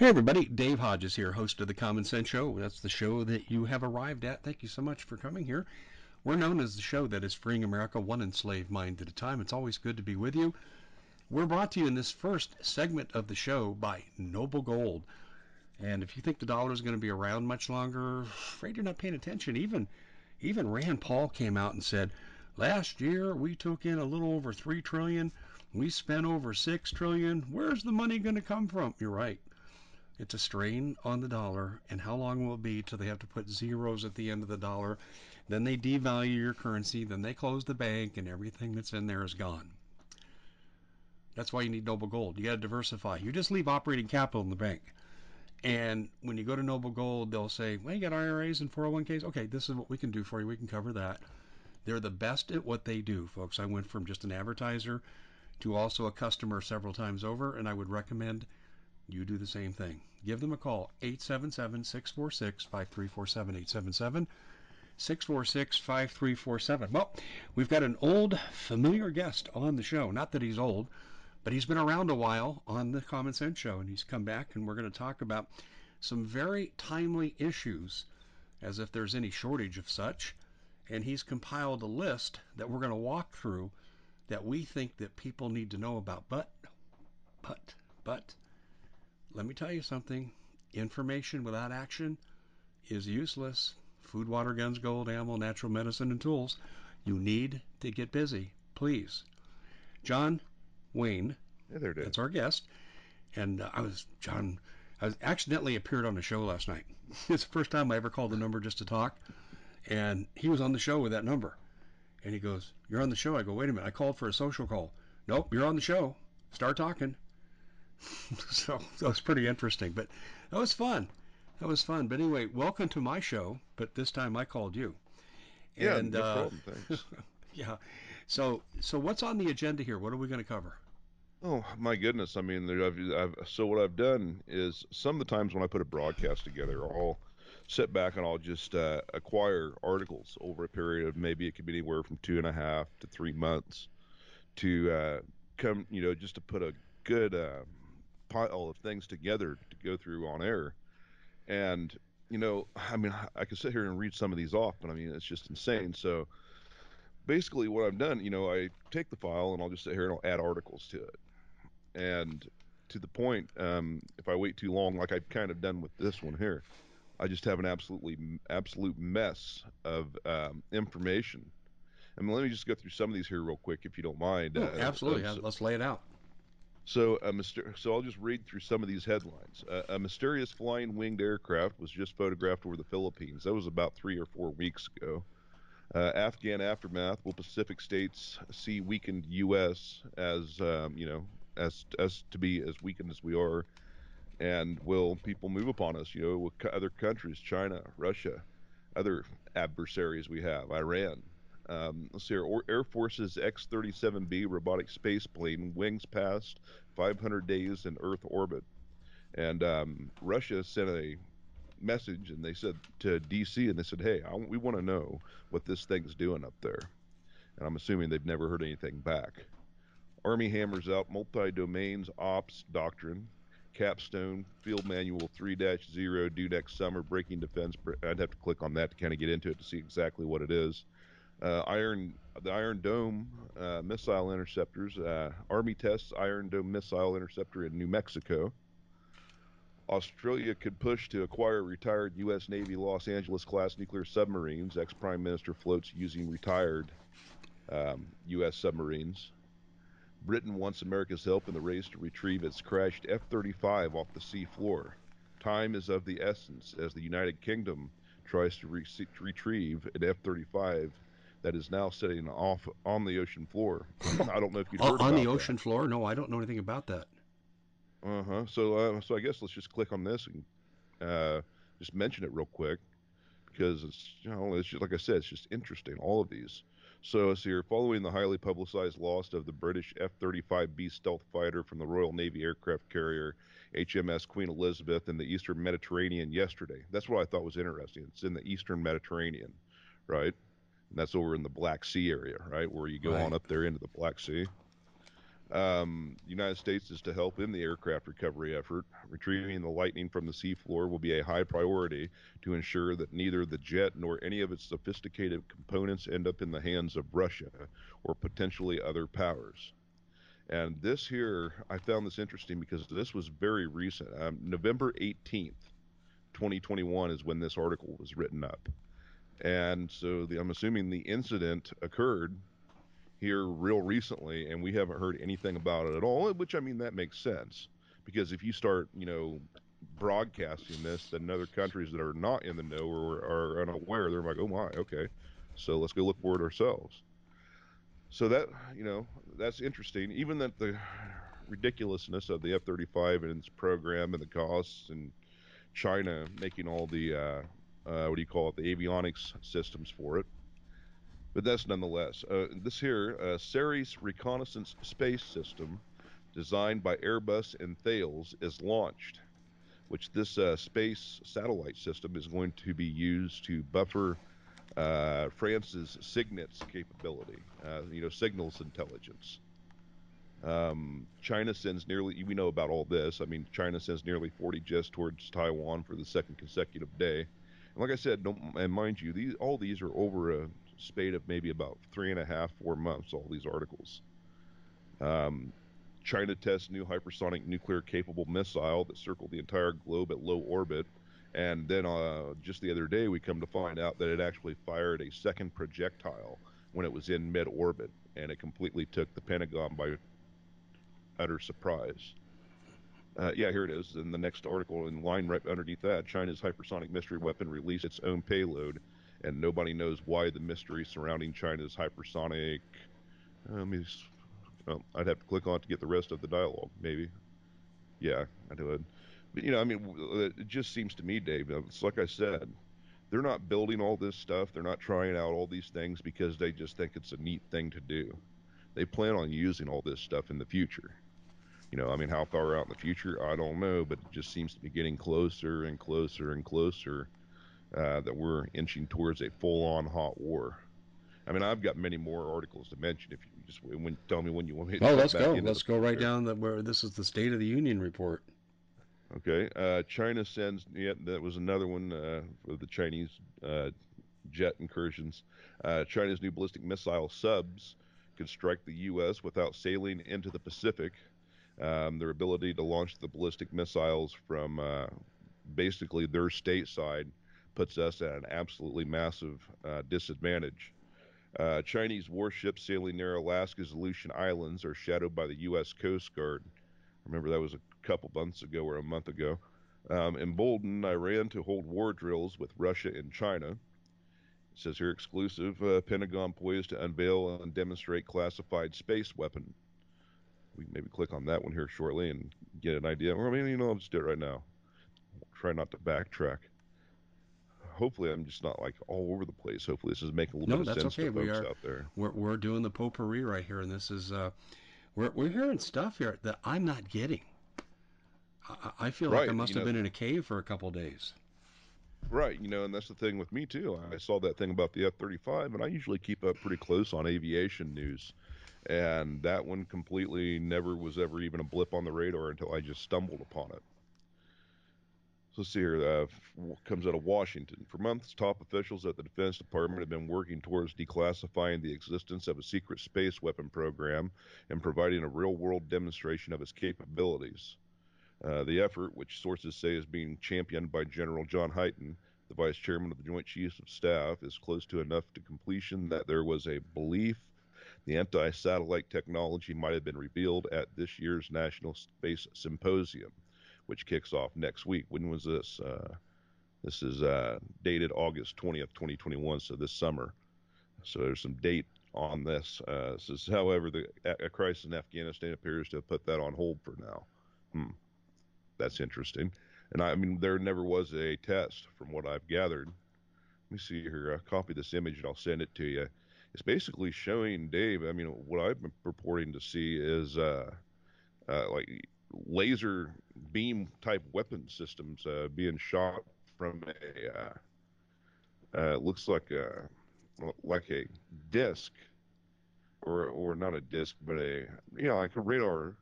Hey, everybody. Dave Hodges here, host of The Common Sense Show. That's the show that you have arrived at. Thank you so much for coming here. We're known as the show that is freeing America one enslaved mind at a time. It's always good to be with you. We're brought to you in this first segment of the show by Noble Gold. And if you think the dollar is going to be around much longer, afraid you're not paying attention. Even even Rand Paul came out and said, last year we took in a little over three trillion. We spent over six trillion. Where's the money going to come from? You're right. It's a strain on the dollar, and how long will it be till they have to put zeros at the end of the dollar? Then they devalue your currency, then they close the bank, and everything that's in there is gone. That's why you need Noble Gold. You got to diversify. You just leave operating capital in the bank. And when you go to Noble Gold, they'll say, well, you got IRAs and 401ks. Okay, this is what we can do for you. We can cover that. They're the best at what they do, folks. I went from just an advertiser to also a customer several times over, and I would recommend you do the same thing. Give them a call, 877 646 5347. 877 646 5347. Well, we've got an old, familiar guest on the show. Not that he's old, but he's been around a while on the Common Sense Show, and he's come back, and we're going to talk about some very timely issues, as if there's any shortage of such. And he's compiled a list that we're going to walk through that we think that people need to know about. But, but, but, let me tell you something information without action is useless. Food, water, guns, gold, ammo, natural medicine, and tools. You need to get busy, please. John Wayne, hey there, Dave. that's our guest. And uh, I was, John, I was accidentally appeared on the show last night. it's the first time I ever called the number just to talk. And he was on the show with that number. And he goes, You're on the show. I go, Wait a minute. I called for a social call. Nope, you're on the show. Start talking. so that was pretty interesting. But that was fun. That was fun. But anyway, welcome to my show. But this time I called you. Yeah, and, no uh, problem. Yeah. So so what's on the agenda here? What are we going to cover? Oh my goodness! I mean, I've, I've, so what I've done is some of the times when I put a broadcast together, I'll sit back and I'll just uh, acquire articles over a period of maybe it could be anywhere from two and a half to three months to uh, come, you know, just to put a good uh, pile of things together to go through on air. And, you know, I mean, I could sit here and read some of these off, but I mean, it's just insane. So basically, what I've done, you know, I take the file and I'll just sit here and I'll add articles to it. And to the point, um, if I wait too long, like I've kind of done with this one here, I just have an absolutely absolute mess of um, information. I mean, let me just go through some of these here real quick, if you don't mind. Oh, uh, absolutely, uh, let's lay it out. So, a myster- so I'll just read through some of these headlines. Uh, a mysterious flying winged aircraft was just photographed over the Philippines. That was about three or four weeks ago. Uh, Afghan aftermath. Will Pacific states see weakened U.S. as um, you know, as as to be as weakened as we are? And will people move upon us? You know, with other countries, China, Russia, other adversaries we have, Iran. Um, let's see here. Air Force's X 37B robotic space plane wings past 500 days in Earth orbit. And um, Russia sent a message and they said to DC and they said, hey, I, we want to know what this thing's doing up there. And I'm assuming they've never heard anything back. Army hammers out multi domains ops doctrine. Capstone Field Manual 3 0 due next summer. Breaking defense. I'd have to click on that to kind of get into it to see exactly what it is uh, Iron the Iron Dome uh, missile interceptors. Uh, Army tests Iron Dome missile interceptor in New Mexico. Australia could push to acquire retired U.S. Navy Los Angeles class nuclear submarines. Ex Prime Minister floats using retired um, U.S. submarines. Britain wants America's help in the race to retrieve its crashed F 35 off the sea floor. Time is of the essence as the United Kingdom tries to, re- retrieve an F 35 that is now sitting off on the ocean floor. I don't know if you've heard on the ocean floor. No, I don't know anything about that. Uh huh. So, uh, so I guess let's just click on this and uh, just mention it real quick because it's you know it's just like I said, it's just interesting. All of these. So, so here, following the highly publicized loss of the British F-35B stealth fighter from the Royal Navy aircraft carrier HMS Queen Elizabeth in the Eastern Mediterranean yesterday. That's what I thought was interesting. It's in the Eastern Mediterranean, right? And that's over in the Black Sea area, right, where you go right. on up there into the Black Sea. Um, the United States is to help in the aircraft recovery effort. Retrieving the Lightning from the seafloor will be a high priority to ensure that neither the jet nor any of its sophisticated components end up in the hands of Russia or potentially other powers. And this here, I found this interesting because this was very recent. Um, November 18th, 2021 is when this article was written up. And so the, I'm assuming the incident occurred here real recently, and we haven't heard anything about it at all. Which I mean, that makes sense because if you start, you know, broadcasting this, then other countries that are not in the know or are unaware, they're like, oh my, okay, so let's go look for it ourselves. So that you know, that's interesting. Even that the ridiculousness of the F-35 and its program and the costs and China making all the uh, uh, what do you call it, the avionics systems for it but that's nonetheless. Uh, this here, uh, Ceres Reconnaissance Space System, designed by Airbus and Thales, is launched. Which this uh, space satellite system is going to be used to buffer uh, France's SIGINT capability, uh, you know, signals intelligence. Um, China sends nearly, we know about all this. I mean, China sends nearly 40 jets towards Taiwan for the second consecutive day. Like I said, and mind you, these all these are over a spate of maybe about three and a half, four months, all these articles. Um, China tests new hypersonic nuclear capable missile that circled the entire globe at low orbit. And then uh, just the other day, we come to find out that it actually fired a second projectile when it was in mid orbit. And it completely took the Pentagon by utter surprise. Uh, yeah, here it is. In the next article, in line right underneath that, China's hypersonic mystery weapon released its own payload and nobody knows why the mystery surrounding China's hypersonic. Uh, let me. Well, I'd have to click on to get the rest of the dialogue, maybe. Yeah, I would. But you know, I mean, it just seems to me, Dave. It's like I said, they're not building all this stuff. They're not trying out all these things because they just think it's a neat thing to do. They plan on using all this stuff in the future. You know, I mean, how far out in the future, I don't know, but it just seems to be getting closer and closer and closer uh, that we're inching towards a full-on hot war. I mean, I've got many more articles to mention. If you just when, tell me when you want me to. Oh, let's go. Let's go right down the, where this is the State of the Union report. Okay. Uh, China sends. Yeah, that was another one uh, for the Chinese uh, jet incursions. Uh, China's new ballistic missile subs can strike the U.S. without sailing into the Pacific. Um, their ability to launch the ballistic missiles from uh, basically their stateside puts us at an absolutely massive uh, disadvantage. Uh, Chinese warships sailing near Alaska's Aleutian Islands are shadowed by the U.S. Coast Guard. Remember, that was a couple months ago or a month ago. Um, emboldened Iran to hold war drills with Russia and China. It says here exclusive uh, Pentagon poised to unveil and demonstrate classified space weapon. We maybe click on that one here shortly and get an idea. Or maybe, you know, I'll just do it right now. Try not to backtrack hopefully I'm just not like all over the place. Hopefully this is making a little no, bit of sense okay. to folks are, out there. We're, we're doing the potpourri right here, and this is uh, we're we're hearing stuff here that I'm not getting. I, I feel right. like I must have know, been in a cave for a couple days. Right, you know, and that's the thing with me too. I saw that thing about the F-35, and I usually keep up pretty close on aviation news, and that one completely never was ever even a blip on the radar until I just stumbled upon it. So let's see here. Uh, comes out of Washington. For months, top officials at the Defense Department have been working towards declassifying the existence of a secret space weapon program and providing a real-world demonstration of its capabilities. Uh, the effort, which sources say is being championed by General John Hyten, the Vice Chairman of the Joint Chiefs of Staff, is close to enough to completion that there was a belief the anti-satellite technology might have been revealed at this year's National Space Symposium which kicks off next week. When was this? Uh, this is uh, dated August 20th, 2021, so this summer. So there's some date on this. Uh, says, however, the a crisis in Afghanistan appears to have put that on hold for now. Hmm. That's interesting. And I, I mean, there never was a test, from what I've gathered. Let me see here. I'll copy this image and I'll send it to you. It's basically showing Dave. I mean, what I've been purporting to see is uh, uh, like laser beam type weapon systems uh, being shot from a uh, uh, looks like a like a disc or or not a disc, but a you know like a radar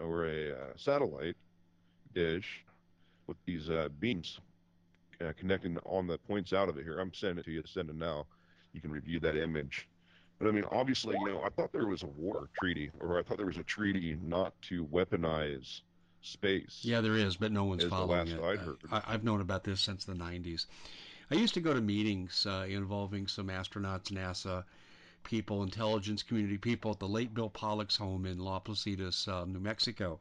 or a uh, satellite dish with these beams connecting on the points out of it. Here, I'm sending it to you. Send it now. You can review that image. But I mean, obviously, you know, I thought there was a war treaty, or I thought there was a treaty not to weaponize space. Yeah, there is, but no one's following last it. I'd heard. I, I've known about this since the 90s. I used to go to meetings uh, involving some astronauts, NASA people, intelligence community people at the late Bill Pollock's home in La Placitas, uh, New Mexico.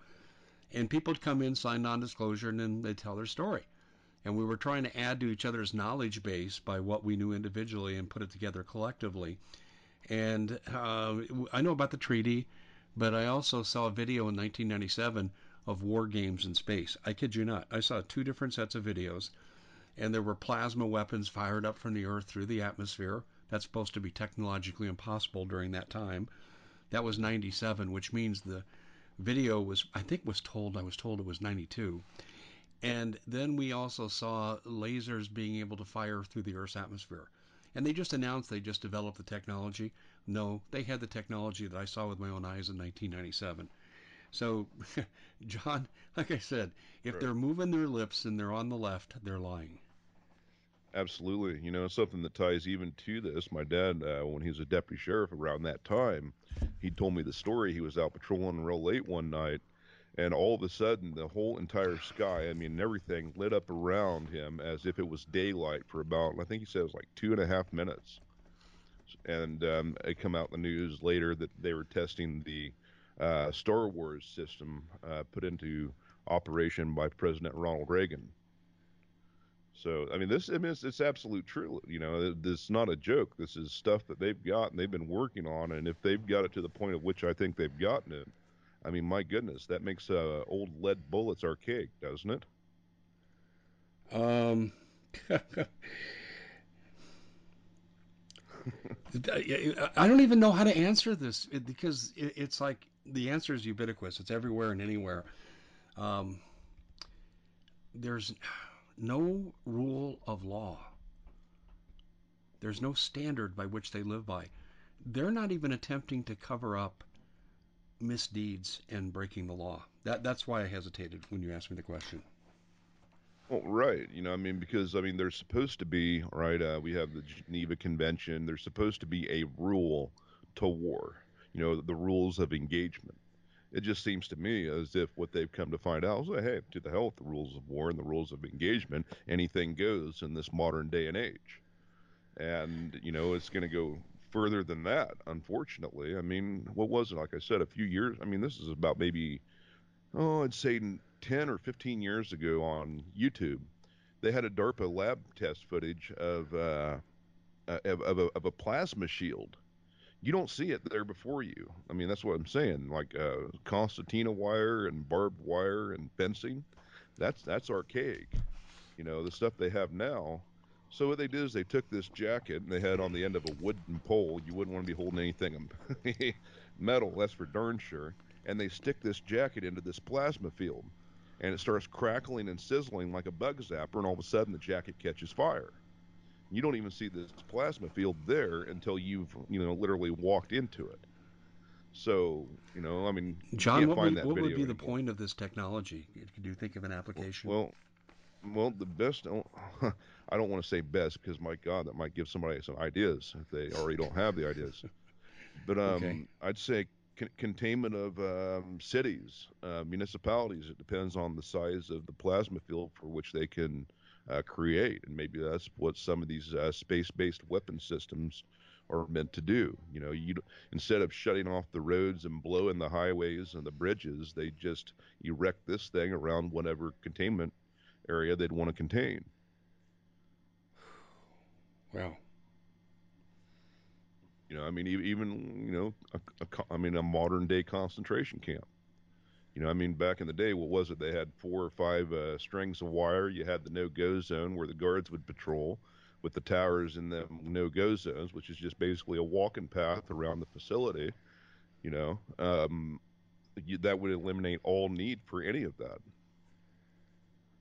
And people would come in, sign non-disclosure, and then they'd tell their story. And we were trying to add to each other's knowledge base by what we knew individually and put it together collectively. And uh, I know about the treaty, but I also saw a video in 1997 of war games in space. I kid you not. I saw two different sets of videos, and there were plasma weapons fired up from the Earth through the atmosphere. That's supposed to be technologically impossible during that time. That was 97, which means the video was, I think, was told, I was told it was 92. And then we also saw lasers being able to fire through the Earth's atmosphere. And they just announced they just developed the technology. No, they had the technology that I saw with my own eyes in 1997. So, John, like I said, if Right. they're moving their lips and they're on the left, they're lying. Absolutely. You know, something that ties even to this. My dad, uh, when he was a deputy sheriff around that time, he told me the story. He was out patrolling real late one night, and all of a sudden, the whole entire sky, I mean, everything lit up around him as if it was daylight for about, I think he said it was like two and a half minutes. And um, it come out in the news later that they were testing the uh, Star Wars system uh, put into operation by President Ronald Reagan. So I mean, this I mean, it's, it's absolute true. You know, this is not a joke. This is stuff that they've got and they've been working on. And if they've got it to the point at which I think they've gotten it, I mean, my goodness, that makes uh, old lead bullets archaic, doesn't it? Um, I don't even know how to answer this because it's like the answer is ubiquitous. It's everywhere and anywhere. Um, there's no rule of law. There's no standard by which they live by. They're not even attempting to cover up misdeeds and breaking the law. That that's why I hesitated when you asked me the question. Well, right. You know, I mean, because I mean, there's supposed to be right. Uh, we have the Geneva Convention. There's supposed to be a rule to war. You know, the rules of engagement. It just seems to me as if what they've come to find out is, that, hey, to the hell with the rules of war and the rules of engagement. Anything goes in this modern day and age. And you know, it's going to go further than that. Unfortunately, I mean, what was it? Like I said, a few years. I mean, this is about maybe, oh, I'd say 10 or 15 years ago on YouTube, they had a DARPA lab test footage of uh, of, of, a, of a plasma shield. You don't see it there before you. I mean, that's what I'm saying. Like uh, concertina wire and barbed wire and fencing, that's that's archaic. You know, the stuff they have now. So what they did is they took this jacket and they had on the end of a wooden pole. You wouldn't want to be holding anything metal, that's for darn sure. And they stick this jacket into this plasma field and it starts crackling and sizzling like a bug zapper, and all of a sudden the jacket catches fire. You don't even see this plasma field there until you've, you know, literally walked into it. So, you know, I mean, John, what, find would, that what would be the point of this technology? Could you think of an application? Well, well, the best. Oh, I don't want to say best because my God, that might give somebody some ideas if they already don't have the ideas. But um, Okay. I'd say con- containment of um, cities, uh, municipalities. It depends on the size of the plasma field for which they can uh, create, and maybe that's what some of these uh, space-based weapon systems are meant to do. You know, you instead of shutting off the roads and blowing the highways and the bridges, they just erect this thing around whatever containment area they'd want to contain. Wow. You know, I mean, even you know, a, a I mean, a modern day concentration camp. You know, I mean, back in the day, what was it? They had four or five uh, strings of wire. You had the no-go zone where the guards would patrol, with the towers in the no-go zones, which is just basically a walking path around the facility. You know, um, you, that would eliminate all need for any of that.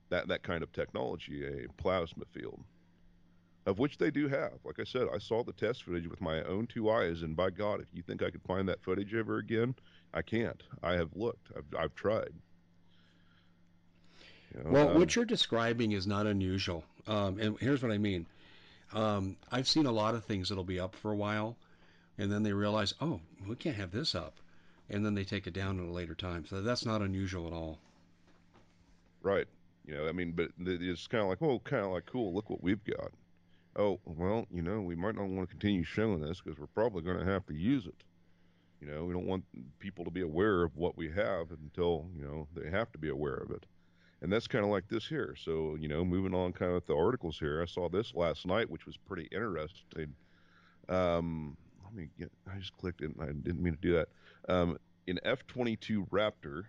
That that kind of technology, a plasma field. Of which they do have. Like I said, I saw the test footage with my own two eyes, and by God, if you think I could find that footage ever again, I can't. I have looked. I've I've tried. You know, well, um, what you're describing is not unusual, um, and here's what I mean. Um, I've seen a lot of things that'll be up for a while, and then they realize, oh, we can't have this up, and then they take it down at a later time. So that's not unusual at all. Right. You know, I mean, but it's kind of like, oh, kind of like, cool. Look what we've got. Oh, well, you know, we might not want to continue showing this because we're probably going to have to use it. You know, we don't want people to be aware of what we have until you know they have to be aware of it and that's kind of like this here. So you know, moving on, kind of with the articles here. I saw this last night, which was pretty interesting. Um, let me get. I just clicked it. I didn't mean to do that. Um, an F-22 Raptor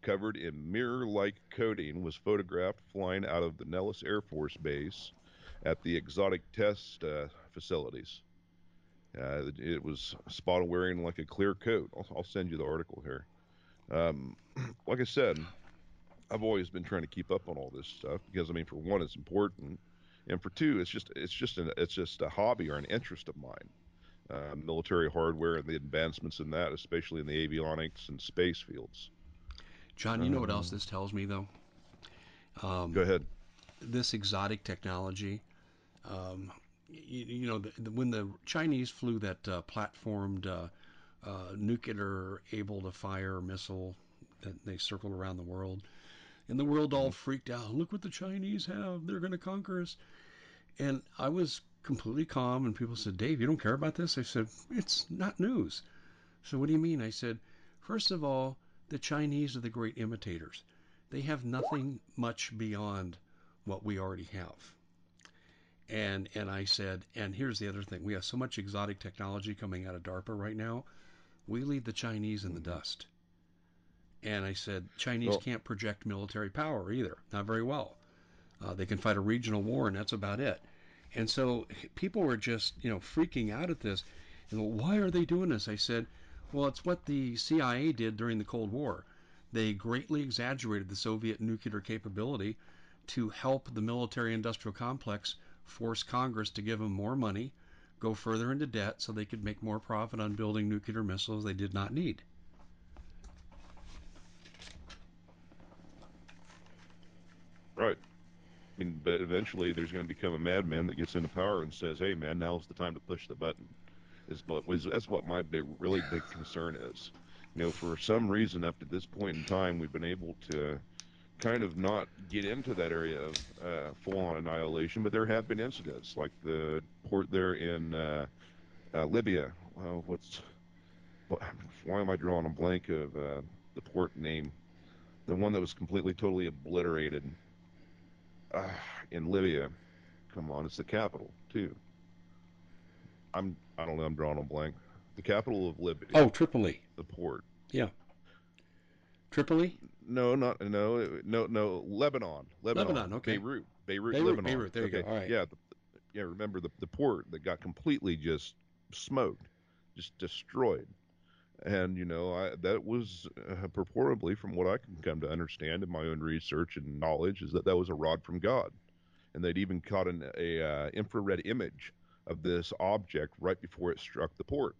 covered in mirror-like coating was photographed flying out of the Nellis Air Force Base at the exotic test uh, facilities. Uh, it was spotted wearing like a clear coat. I'll, I'll send you the article here. Um, like I said, I've always been trying to keep up on all this stuff because I mean, for one, it's important, and for two, it's just it's just an it's just a hobby or an interest of mine. Uh, military hardware and the advancements in that, especially in the avionics and space fields. John, you know what else this tells me though? Um, Go ahead. This exotic technology. Um, you, you, know, the, the, when the Chinese flew that uh, platformed uh, uh, nuclear able to fire missile that they circled around the world, and the world all freaked out. Look what the Chinese have. They're going to conquer us. And I was completely calm, and people said, Dave, you don't care about this? I said, it's not news. So what do you mean? I said, first of all, the Chinese are the great imitators. They have nothing much beyond what we already have. And and I said, and here's the other thing: we have so much exotic technology coming out of DARPA right now. We leave the Chinese in the dust. And I said, Chinese well, can't project military power either, not very well. Uh, they can fight a regional war, and that's about it. And so people were just, you know, freaking out at this. And why are they doing this? I said, well, it's what the CIA did during the Cold War. They greatly exaggerated the Soviet nuclear capability to help the military industrial complex force Congress to give them more money, go further into debt so they could make more profit on building nuclear missiles they did not need. Right. I mean, but eventually there's going to become a madman that gets into power and says, "Hey, man, now's the time to push the button." Is was that's what my big, really big concern is. You know, for some reason up to this point in time, we've been able to kind of not get into that area of uh, full-on annihilation, but there have been incidents like the port there in uh, uh, Libya. Well, what's why am I drawing a blank of uh, the port name? The one that was completely, totally obliterated uh, in Libya. Come on, it's the capital too. I'm I don't know. I'm drawing a blank. The capital of Libya. Oh, Tripoli. The port. Yeah. Tripoli? No, not no, no, no. Lebanon. Lebanon. Lebanon. Okay. Beirut. Beirut. Beirut Lebanon. Beirut. There okay. you go. All right. Yeah. The, yeah. Remember the the port that got completely just smoked, just destroyed and you know I, that was uh, purportedly from what i can come to understand in my own research and knowledge is that that was a rod from god and they'd even caught an a, uh, infrared image of this object right before it struck the port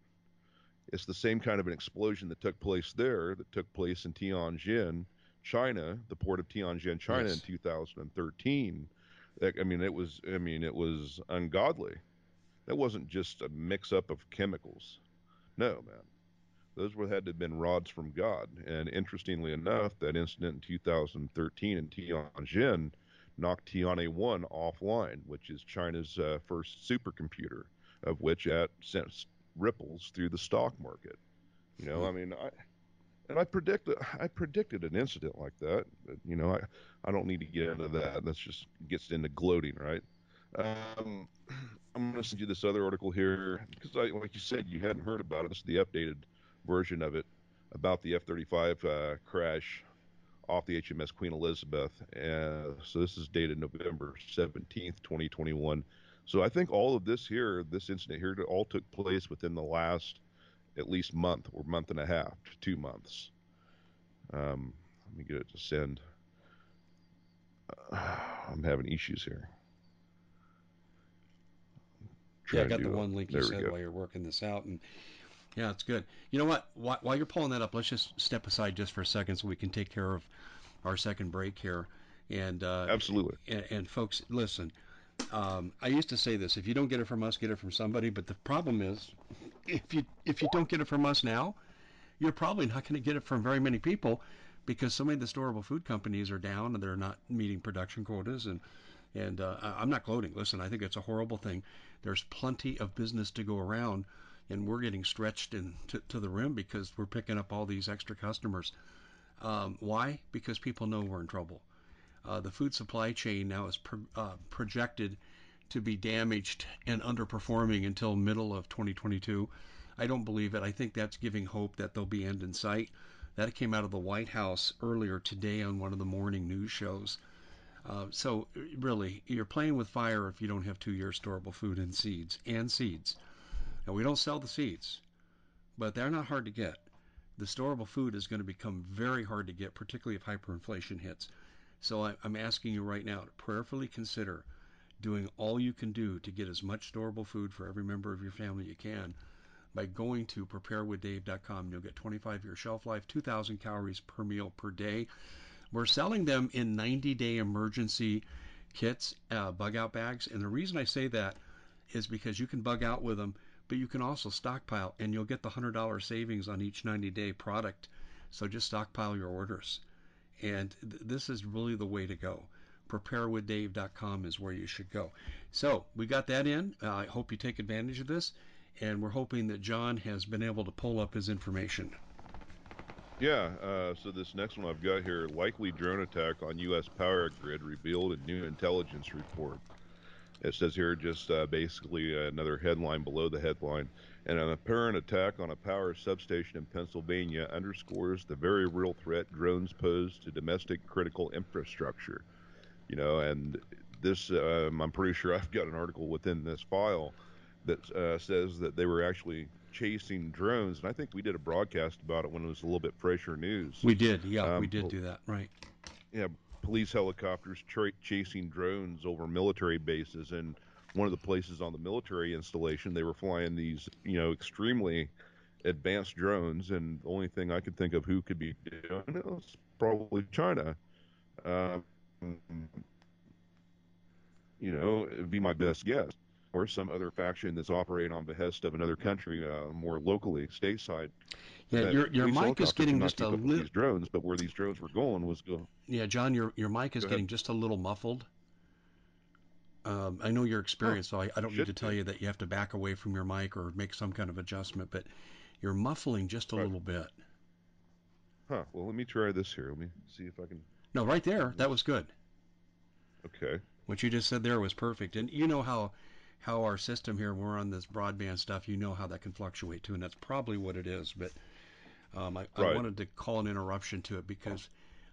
it's the same kind of an explosion that took place there that took place in tianjin china the port of tianjin china yes. in 2013 i mean it was i mean it was ungodly that wasn't just a mix up of chemicals no man those were had to have been rods from God. And interestingly enough, that incident in 2013 in Tianjin knocked Tianhe 1 offline, which is China's uh, first supercomputer, of which at sent ripples through the stock market. You know, I mean, I and I predicted I predicted an incident like that. But, you know, I I don't need to get into that. That's just gets into gloating, right? Um, I'm going to send you this other article here because, I, like you said, you hadn't heard about it. This is the updated version of it about the F 35 uh, crash off the HMS Queen Elizabeth. Uh, so this is dated November 17th, 2021. So I think all of this here, this incident here, all took place within the last at least month or month and a half to two months. Um, let me get it to send. Uh, I'm having issues here. yeah, I got the one link you said while you're working this out, and yeah, it's good. You know what? While you're pulling that up, let's just step aside just for a second so we can take care of our second break here. And uh, absolutely. And, and folks, listen. Um, I used to say this: if you don't get it from us, get it from somebody. But the problem is, if you if you don't get it from us now, you're probably not going to get it from very many people because so many of the storable food companies are down and they're not meeting production quotas and and uh, I'm not gloating. Listen, I think it's a horrible thing. There's plenty of business to go around, and we're getting stretched in to, to the rim because we're picking up all these extra customers. Um, why? Because people know we're in trouble. Uh, the food supply chain now is pro- uh, projected to be damaged and underperforming until middle of 2022. I don't believe it. I think that's giving hope that there'll be end in sight. That came out of the White House earlier today on one of the morning news shows. Uh, so really, you're playing with fire if you don't have two years storable food and seeds and seeds. Now we don't sell the seeds, but they're not hard to get. The storable food is going to become very hard to get, particularly if hyperinflation hits. So I, I'm asking you right now to prayerfully consider doing all you can do to get as much storable food for every member of your family you can by going to preparewithdave.com. You'll get 25 year shelf life, 2,000 calories per meal per day. We're selling them in 90 day emergency kits, uh, bug out bags. And the reason I say that is because you can bug out with them, but you can also stockpile and you'll get the $100 savings on each 90 day product. So just stockpile your orders. And th- this is really the way to go. Preparewithdave.com is where you should go. So we got that in. Uh, I hope you take advantage of this. And we're hoping that John has been able to pull up his information. Yeah, uh, so this next one I've got here likely drone attack on U.S. power grid revealed in new intelligence report. It says here just uh, basically another headline below the headline. And an apparent attack on a power substation in Pennsylvania underscores the very real threat drones pose to domestic critical infrastructure. You know, and this, um, I'm pretty sure I've got an article within this file that uh, says that they were actually chasing drones, and I think we did a broadcast about it when it was a little bit fresher news. We did, yeah, um, we did do that, right? Yeah, police helicopters tra- chasing drones over military bases, and one of the places on the military installation, they were flying these, you know, extremely advanced drones, and the only thing I could think of who could be doing it was probably China. Um, you know, it'd be my best guess or some other faction that's operating on behest of another country, uh, more locally, stateside. Yeah, your your mic is getting just a little. These drones, but where these drones were going was go. Yeah, John, your your mic is getting just a little muffled. Um, I know your experience, oh, so I, I don't need to be. tell you that you have to back away from your mic or make some kind of adjustment, but you're muffling just a right. little bit. Huh. Well, let me try this here. Let me see if I can. No, right there. That was good. Okay. What you just said there was perfect, and you know how how our system here, we're on this broadband stuff, you know how that can fluctuate too, and that's probably what it is. But um, I, right. I, wanted to call an interruption to it because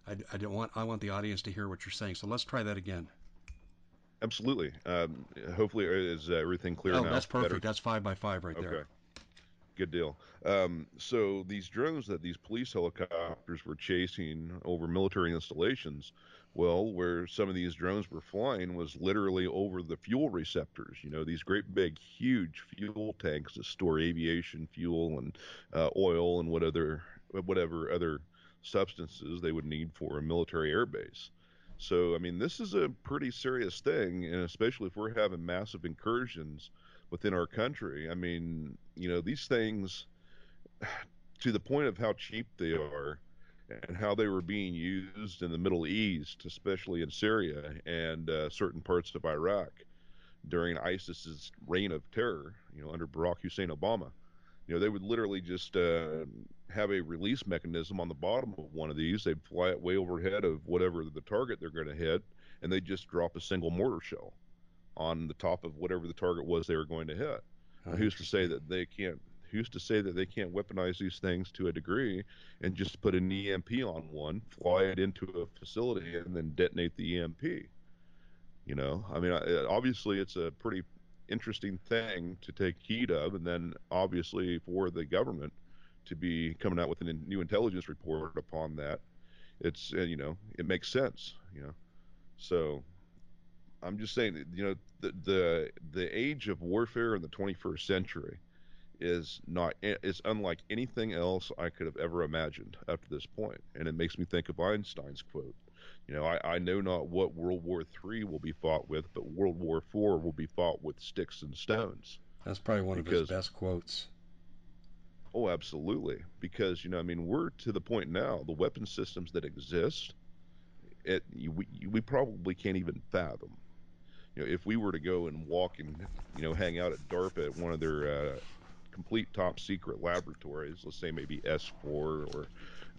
I, I don't want I want the audience to hear what you're saying. So let's try that again. Absolutely. Um, hopefully, uh, is everything clear oh, now? that's perfect. Better? That's five by five right okay. there. Good deal. Um, so these drones that these police helicopters were chasing over military installations well, where some of these drones were flying was literally over the fuel receptors. You know, these great big, huge fuel tanks that store aviation fuel and uh, oil and what other, whatever other substances they would need for a military airbase. So, I mean, this is a pretty serious thing, and especially if we're having massive incursions within our country. I mean, you know, these things, to the point of how cheap they are, and how they were being used in the Middle East, especially in Syria and uh, certain parts of Iraq during ISIS's reign of terror, you know, under Barack Hussein Obama. You know, they would literally just uh, have a release mechanism on the bottom of one of these. They'd fly it way overhead of whatever the target they're going to hit, and they'd just drop a single mortar shell on the top of whatever the target was they were going to hit. Now, who's to say that they can't who's to say that they can't weaponize these things to a degree and just put an EMP on one, fly it into a facility, and then detonate the EMP? You know, I mean, obviously it's a pretty interesting thing to take heed of, and then obviously for the government to be coming out with a new intelligence report upon that, it's uh, you know it makes sense, you know. So I'm just saying, you know, the the the age of warfare in the 21st century is not is unlike anything else I could have ever imagined up to this point, and it makes me think of Einstein's quote. You know, I, I know not what World War III will be fought with, but World War IV will be fought with sticks and stones. That's probably one because, of his best quotes. Oh, absolutely. Because you know, I mean, we're to the point now. The weapon systems that exist, it we, we probably can't even fathom. You know, if we were to go and walk and you know hang out at DARPA at one of their uh, complete top secret laboratories, let's say maybe S4 or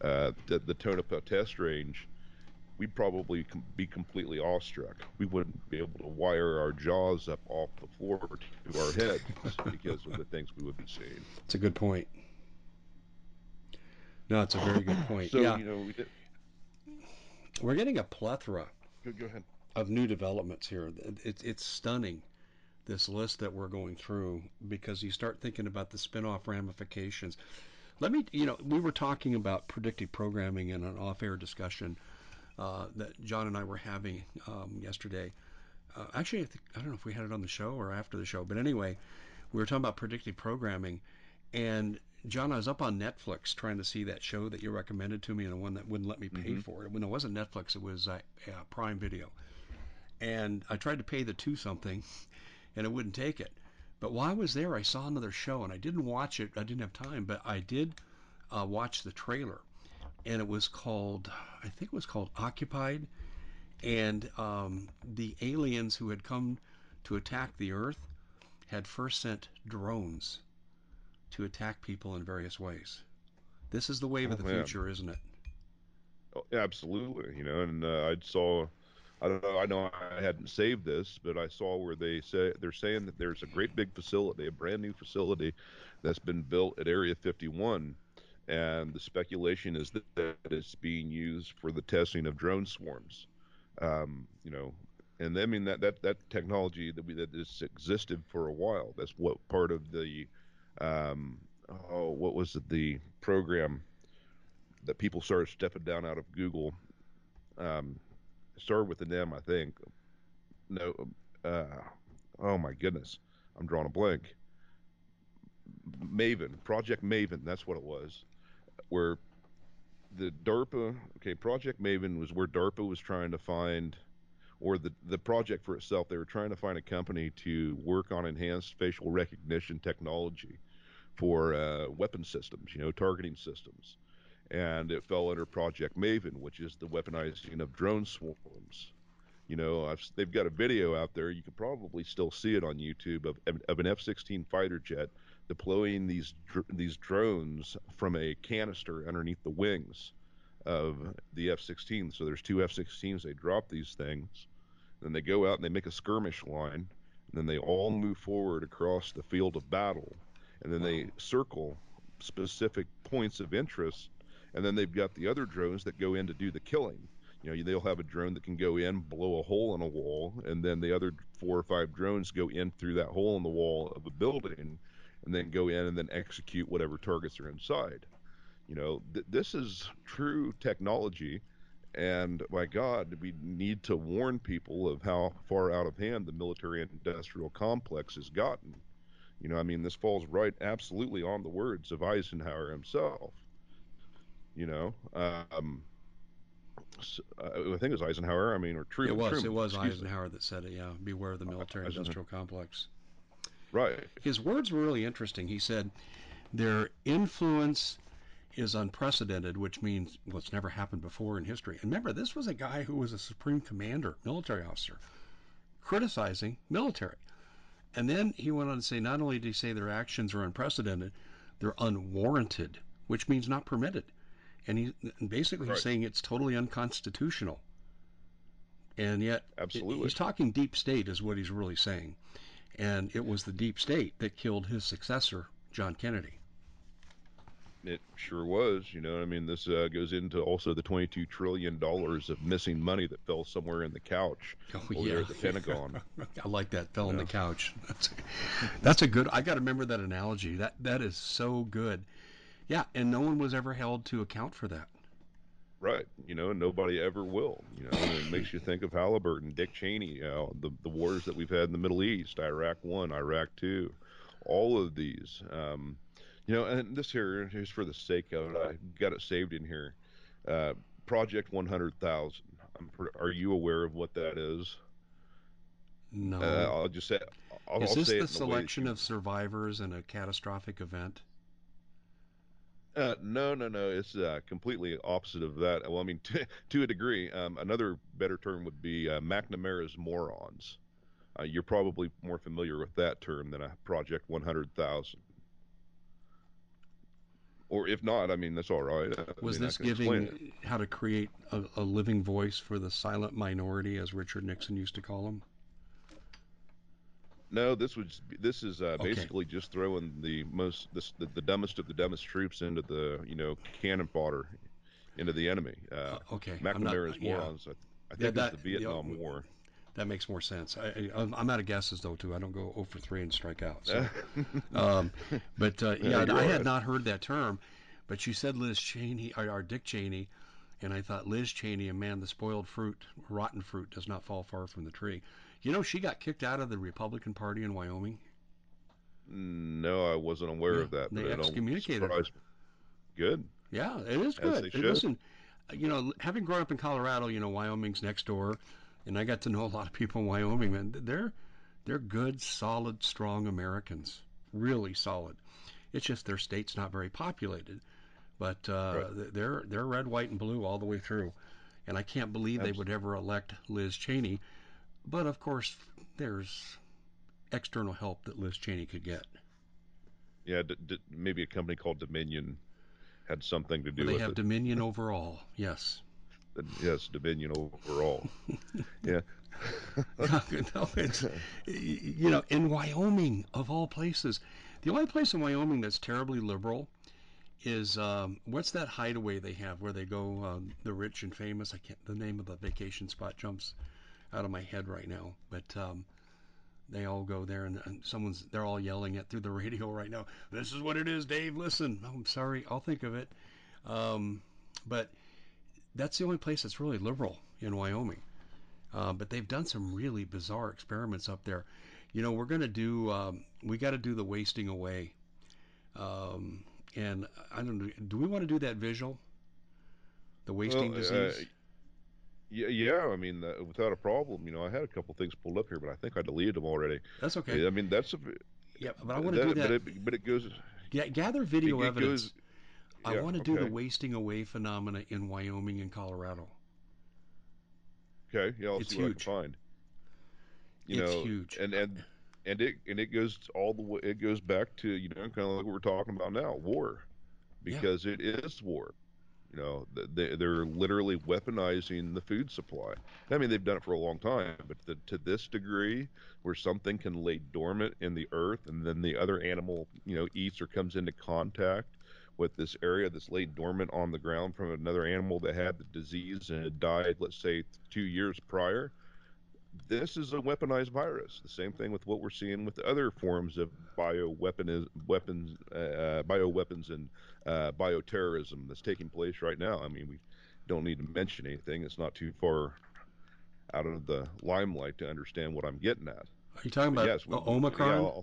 uh, the, the Tonopah test range, we'd probably com- be completely awestruck. We wouldn't be able to wire our jaws up off the floor to our heads because of the things we would be seeing. It's a good point. No, it's a very good point. So, yeah. you know, we did... we're getting a plethora go, go ahead. of new developments here. It's, it's stunning, this list that we're going through, because you start thinking about the spin off ramifications. Let me, you know, we were talking about predictive programming in an off air discussion uh, that John and I were having um, yesterday. Uh, actually, I, think, I, don't know if we had it on the show or after the show, but anyway, we were talking about predictive programming, and John, I was up on Netflix trying to see that show that you recommended to me, and the one that wouldn't let me pay mm-hmm. for it. When it wasn't Netflix, it was uh, Prime Video, and I tried to pay the two something, and it wouldn't take it. But while I was there, I saw another show, and I didn't watch it. I didn't have time, but I did uh, watch the trailer, and it was called, I think it was called Occupied, and um, the aliens who had come to attack the Earth had first sent drones to attack people in various ways. This is the wave oh, of the man. future, isn't it? Oh, absolutely. You know, and uh, I saw, I don't know, I know I hadn't saved this, but I saw where they say they're saying that there's a great big facility, a brand new facility that's been built at Area 51, and the speculation is that, that it's being used for the testing of drone swarms. Um, you know, and I mean that that that technology that we that has existed for a while. That's what part of the um, oh, what was it? The program that people started stepping down out of Google. Um, started with an M, I think. No, uh, oh my goodness, I'm drawing a blank. Maven, Project Maven, that's what it was. Where the DARPA, okay, Project Maven was where DARPA was trying to find, or the the project for itself, they were trying to find a company to work on enhanced facial recognition technology for uh, weapon systems, you know, targeting systems. And it fell under Project Maven, which is the weaponizing of drone swarms. You know, I've, they've got a video out there. You could probably still see it on YouTube of, of an F-16 fighter jet deploying these dr- these drones from a canister underneath the wings of the F-16. So there's two F-16s. They drop these things, then they go out and they make a skirmish line, and then they all move forward across the field of battle and then they circle specific points of interest, and then they've got the other drones that go in to do the killing. You know, they'll have a drone that can go in, blow a hole in a wall, and then the other four or five drones go in through that hole in the wall of a building, and then go in and then execute whatever targets are inside. You know, th- this is true technology, and my God, we need to warn people of how far out of hand the military industrial complex has gotten. You know, I mean, this falls right absolutely on the words of Eisenhower himself. You know, um, so, uh, I think it was Eisenhower. I mean, or Truman. It was. Truman, it was Eisenhower me. that said it. Yeah, beware of the military-industrial complex. Right. His words were really interesting. He said, "Their influence is unprecedented, which means what's well, never happened before in history." And remember, this was a guy who was a supreme commander, military officer, criticizing military. And then he went on to say not only did he say their actions are unprecedented, they're unwarranted, which means not permitted. And he basically right. he's saying it's totally unconstitutional. And yet, absolutely, he's talking deep state is what he's really saying. And it was the deep state that killed his successor, John Kennedy. It sure was. You know, I mean, this uh, goes into also the $22 trillion of missing money that fell somewhere in the couch oh, over yeah. there at the Pentagon. I like that. Fell yeah. in the couch. That's, that's a good, I got to remember that analogy. That That is so good. Yeah, and no one was ever held to account for that. Right. You know, nobody ever will. You know, it makes you think of Halliburton, Dick Cheney, you know, the, the wars that we've had in the Middle East, Iraq 1, Iraq 2, all of these. Um, you know, and this here, here's for the sake of it, I got it saved in here. Uh, Project 100,000. Are you aware of what that is? No. Uh, I'll just say. I'll, is I'll this say the selection of survivors in a catastrophic event? Uh, no, no, no. It's uh, completely opposite of that. Well, I mean, to, to a degree. Um, another better term would be uh, McNamara's morons. Uh, you're probably more familiar with that term than a Project 100,000. Or if not, I mean, that's all right. I Was mean, this giving how to create a, a living voice for the silent minority, as Richard Nixon used to call them? No, this was this is uh, okay. basically just throwing the most this, the, the dumbest of the dumbest troops into the you know cannon fodder into the enemy. Uh, okay, McNamara's morons. Yeah. I, I think yeah, that, it's the Vietnam know, War. That makes more sense. I, am out of guesses though too. I don't go 0 for three and strike out. So. um, but uh, yeah, yeah I had not heard that term. But you said Liz Cheney or, or Dick Cheney, and I thought Liz Cheney, a man, the spoiled fruit, rotten fruit, does not fall far from the tree. You know, she got kicked out of the Republican Party in Wyoming. No, I wasn't aware yeah, of that. They excommunicated her. Good. Yeah, it is good. Listen, you know, having grown up in Colorado, you know, Wyoming's next door, and I got to know a lot of people in Wyoming. Man, they're they're good, solid, strong Americans. Really solid. It's just their state's not very populated, but uh, right. they're they're red, white, and blue all the way through. And I can't believe Absolutely. they would ever elect Liz Cheney but of course, there's external help that Liz Cheney could get. Yeah, d- d- maybe a company called Dominion had something to do they with it. They have Dominion overall, yes. Yes, Dominion overall. yeah. no, it's, you know, in Wyoming, of all places, the only place in Wyoming that's terribly liberal is um, what's that hideaway they have where they go, um, the rich and famous? I can't. The name of the vacation spot jumps out of my head right now. But um, they all go there, and, and, someone's they're all yelling it through the radio right now. This is what it is, Dave. Listen, oh, I'm sorry, I'll think of it. Um, but that's the only place that's really liberal in Wyoming. Uh, but they've done some really bizarre experiments up there. You know, we're going to do, um, we got to do the wasting away. Um, and I don't know, do we want to do that visual? The wasting well, disease? Uh, yeah, yeah. I mean, uh, without a problem. You know, I had a couple things pulled up here, but I think I deleted them already. That's okay. I mean, that's a. Yeah, but I want to do that. But it, but it goes. Yeah, gather video it, it evidence. Goes, I want to do the wasting away phenomena in Wyoming and Colorado. Okay, yeah, I'll it's see huge. what I can find. You it's know, huge, and and and it and it goes all the way. It goes back to you know kind of like what we're talking about now, war, because yeah. it is war. You know, they, they're literally weaponizing the food supply. I mean, they've done it for a long time, but the, to this degree, where something can lay dormant in the earth and then the other animal, you know, eats or comes into contact with this area that's laid dormant on the ground from another animal that had the disease and had died, let's say, two years prior, this is a weaponized virus. The same thing with what we're seeing with other forms of bioweapon weapons, uh, bioweapons and uh, bioterrorism that's taking place right now. I mean, we don't need to mention anything. It's not too far out of the limelight to understand what I'm getting at. Are you talking about yes, we, Omicron? Yeah,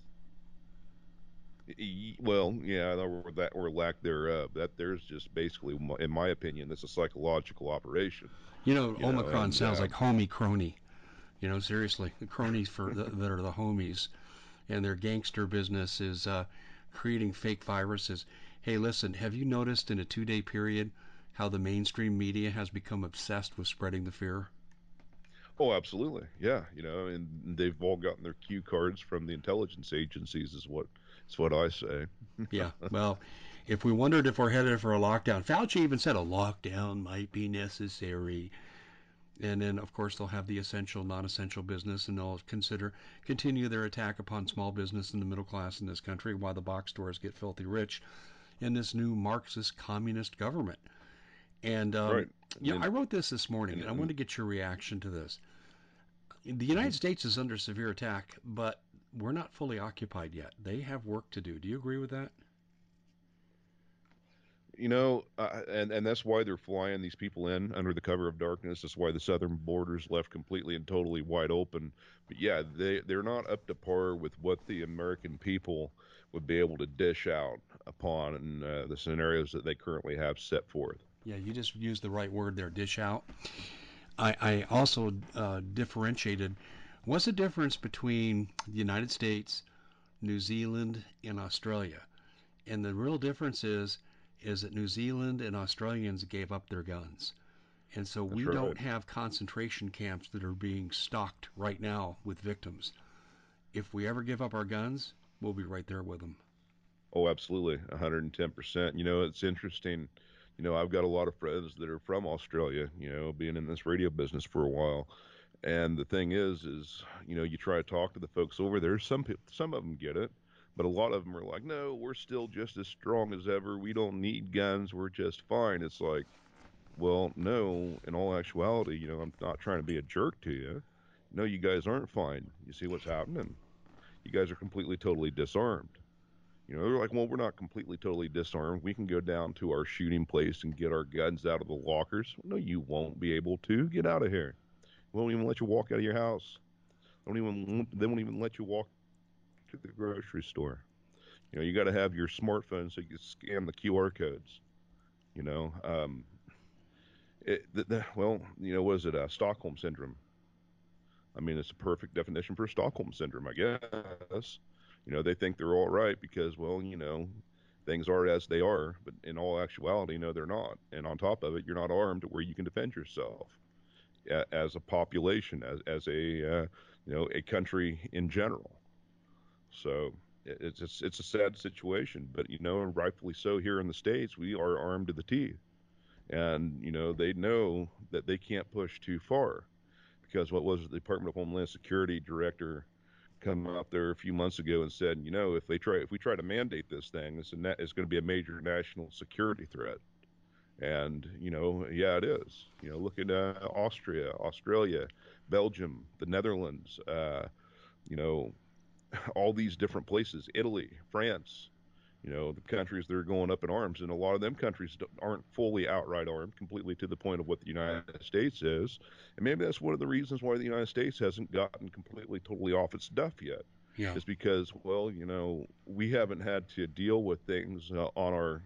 well, yeah, or that or lack thereof. That there's just basically, in my opinion, that's a psychological operation. You know, you Omicron know, and, sounds uh, like homie crony. You know, seriously, the cronies for the, that are the homies, and their gangster business is uh, creating fake viruses. Hey, listen, have you noticed in a two-day period how the mainstream media has become obsessed with spreading the fear? Oh, absolutely. Yeah, you know, and they've all gotten their cue cards from the intelligence agencies, is what is what I say. yeah. Well, if we wondered if we're headed for a lockdown, Fauci even said a lockdown might be necessary. And then, of course, they'll have the essential, non-essential business, and they'll consider continue their attack upon small business and the middle class in this country, while the box stores get filthy rich in this new Marxist communist government. And um, right. yeah, I wrote this this morning, and I want to get your reaction to this. The United. States is under severe attack, but we're not fully occupied yet. They have work to do. Do you agree with that? You know, uh, and and that's why they're flying these people in under the cover of darkness. That's why the southern border's left completely and totally wide open. But yeah, they they're not up to par with what the American people would be able to dish out upon uh, the scenarios that they currently have set forth. Yeah, you just used the right word there, dish out. I, I also uh, differentiated. What's the difference between the United States, New Zealand, and Australia? And the real difference is is that New Zealand and Australians gave up their guns. And so we right. don't have concentration camps that are being stocked right now with victims. If we ever give up our guns, we'll be right there with them. Oh, absolutely, 110%. You know, it's interesting. You know, I've got a lot of friends that are from Australia, you know, being in this radio business for a while. And the thing is, is, you know, you try to talk to the folks over there. Some people, some of them get it but a lot of them are like, no, we're still just as strong as ever. We don't need guns. We're just fine. It's like, well, no, in all actuality, you know, I'm not trying to be a jerk to you. No, you guys aren't fine. You see what's happening? You guys are completely, totally disarmed. You know, they're like, well, we're not completely, totally disarmed. We can go down to our shooting place and get our guns out of the lockers. No, you won't be able to. Get out of here. Won't even let you walk out of your house. They won't even, they won't even let you walk to the grocery store. You know, you got to have your smartphone so you can scan the QR codes. You know, um, it, the, the, well, you know, was it uh, Stockholm syndrome? I mean, it's a perfect definition for Stockholm syndrome, I guess. You know, they think they're all right because, well, you know, things are as they are, but in all actuality, no, they're not. And on top of it, you're not armed where you can defend yourself as a population, as, as a, uh, you know, a country in general. So it's, it's it's a sad situation, but you know, and rightfully so. Here in the states, we are armed to the teeth, and you know they know that they can't push too far, because what was the Department of Homeland Security director come out there a few months ago and said, you know, if they try if we try to mandate this thing, it's a it's going to be a major national security threat. And you know, yeah, it is. You know, look at uh, Austria, Australia, Belgium, the Netherlands. Uh, you know, all these different places Italy, France, you know, the countries that are going up in arms. And a lot of them countries aren't fully outright armed, completely to the point of what the United States is. And maybe that's one of the reasons why the United States hasn't gotten completely, totally off its duff yet. Yeah. Is because, well, you know, we haven't had to deal with things uh, on our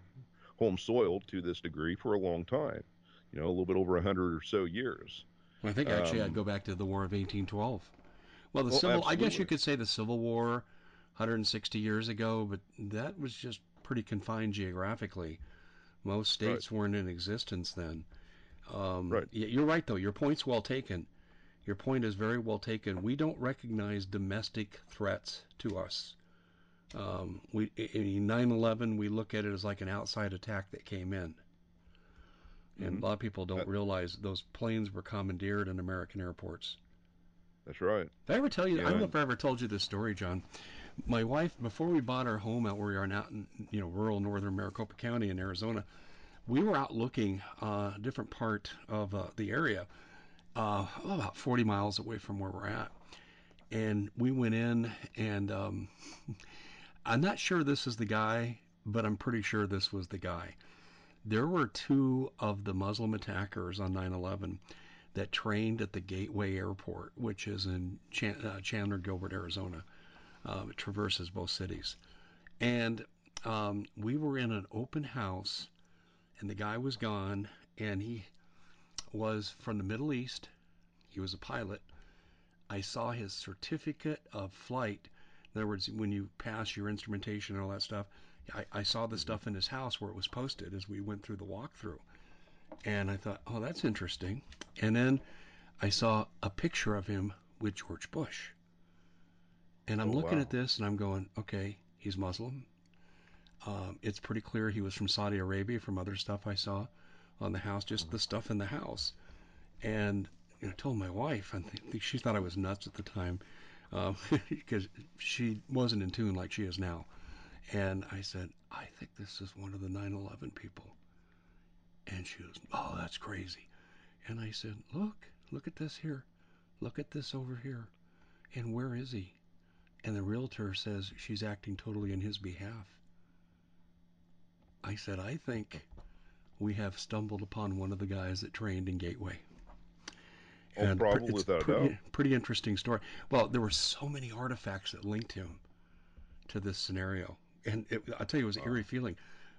home soil to this degree for a long time. You know, a little bit over a hundred or so years. Well, I think actually um, I'd go back to the War of 1812. Well, the well, civil absolutely. I guess you could say the Civil War 160 years ago, but that was just pretty confined geographically. Most states right. weren't in existence then. Um, right. You're right, though. Your point's well taken. Your point is very well taken. We don't recognize domestic threats to us. Um, we in 9/11 we look at it as like an outside attack that came in, and mm-hmm. a lot of people don't that, realize those planes were commandeered in American airports. That's right. Did I ever tell you? Yeah. I don't know if I ever told you this story, John. My wife, before we bought our home out where we are now, in you know, rural northern Maricopa County in Arizona, we were out looking uh, a different part of uh, the area, uh, about 40 miles away from where we're at, and we went in, and um, I'm not sure this is the guy, but I'm pretty sure this was the guy. There were two of the Muslim attackers on 9/11 that trained at the Gateway Airport, which is in uh, Chandler, Gilbert, Arizona. Um, it traverses both cities. And um, we were in an open house, and the guy was gone, and he was from the Middle East. He was a pilot. I saw his certificate of flight. In other words, when you pass your instrumentation and all that stuff, I, I saw the stuff in his house where it was posted as we went through the walkthrough. And I thought, oh, that's interesting. And then I saw a picture of him with George Bush. And I'm oh, looking wow. at this and I'm going, okay, he's Muslim. Um, it's pretty clear he was from Saudi Arabia from other stuff I saw on the house, just the stuff in the house. And you know, I told my wife, I think she thought I was nuts at the time because um, she wasn't in tune like she is now. And I said, I think this is one of the 9 11 people. And she goes, Oh, that's crazy. And I said, Look, look at this here. Look at this over here. And where is he? And the realtor says she's acting totally in his behalf. I said, I think we have stumbled upon one of the guys that trained in Gateway. Oh, And probably it's pretty, pretty interesting story. Well, there were so many artifacts that linked him to this scenario, and it, I'll tell you, it was an eerie feeling.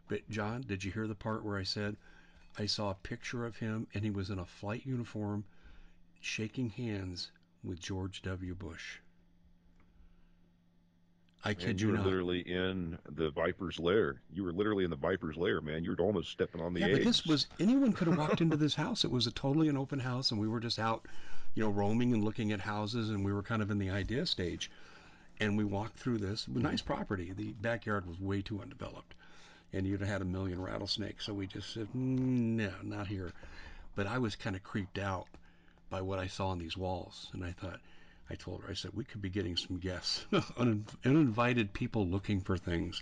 But John, did you hear the part where I said I saw a picture of him and he was in a flight uniform, shaking hands with George W. Bush? I And kid you you were not. literally in the Viper's lair. You were literally in the Viper's lair, man. You were almost stepping on the Yeah, eggs. but this was anyone could have walked into this house. It was a totally an open house, and we were just out, you know, roaming and looking at houses, and we were kind of in the idea stage. And we walked through this nice property. The backyard was way too undeveloped, and you'd have had a million rattlesnakes. So we just said, "Mm, no, not here. But I was kind of creeped out by what I saw on these walls, and I thought, I told her, I said, we could be getting some guests, unin- uninvited people looking for things.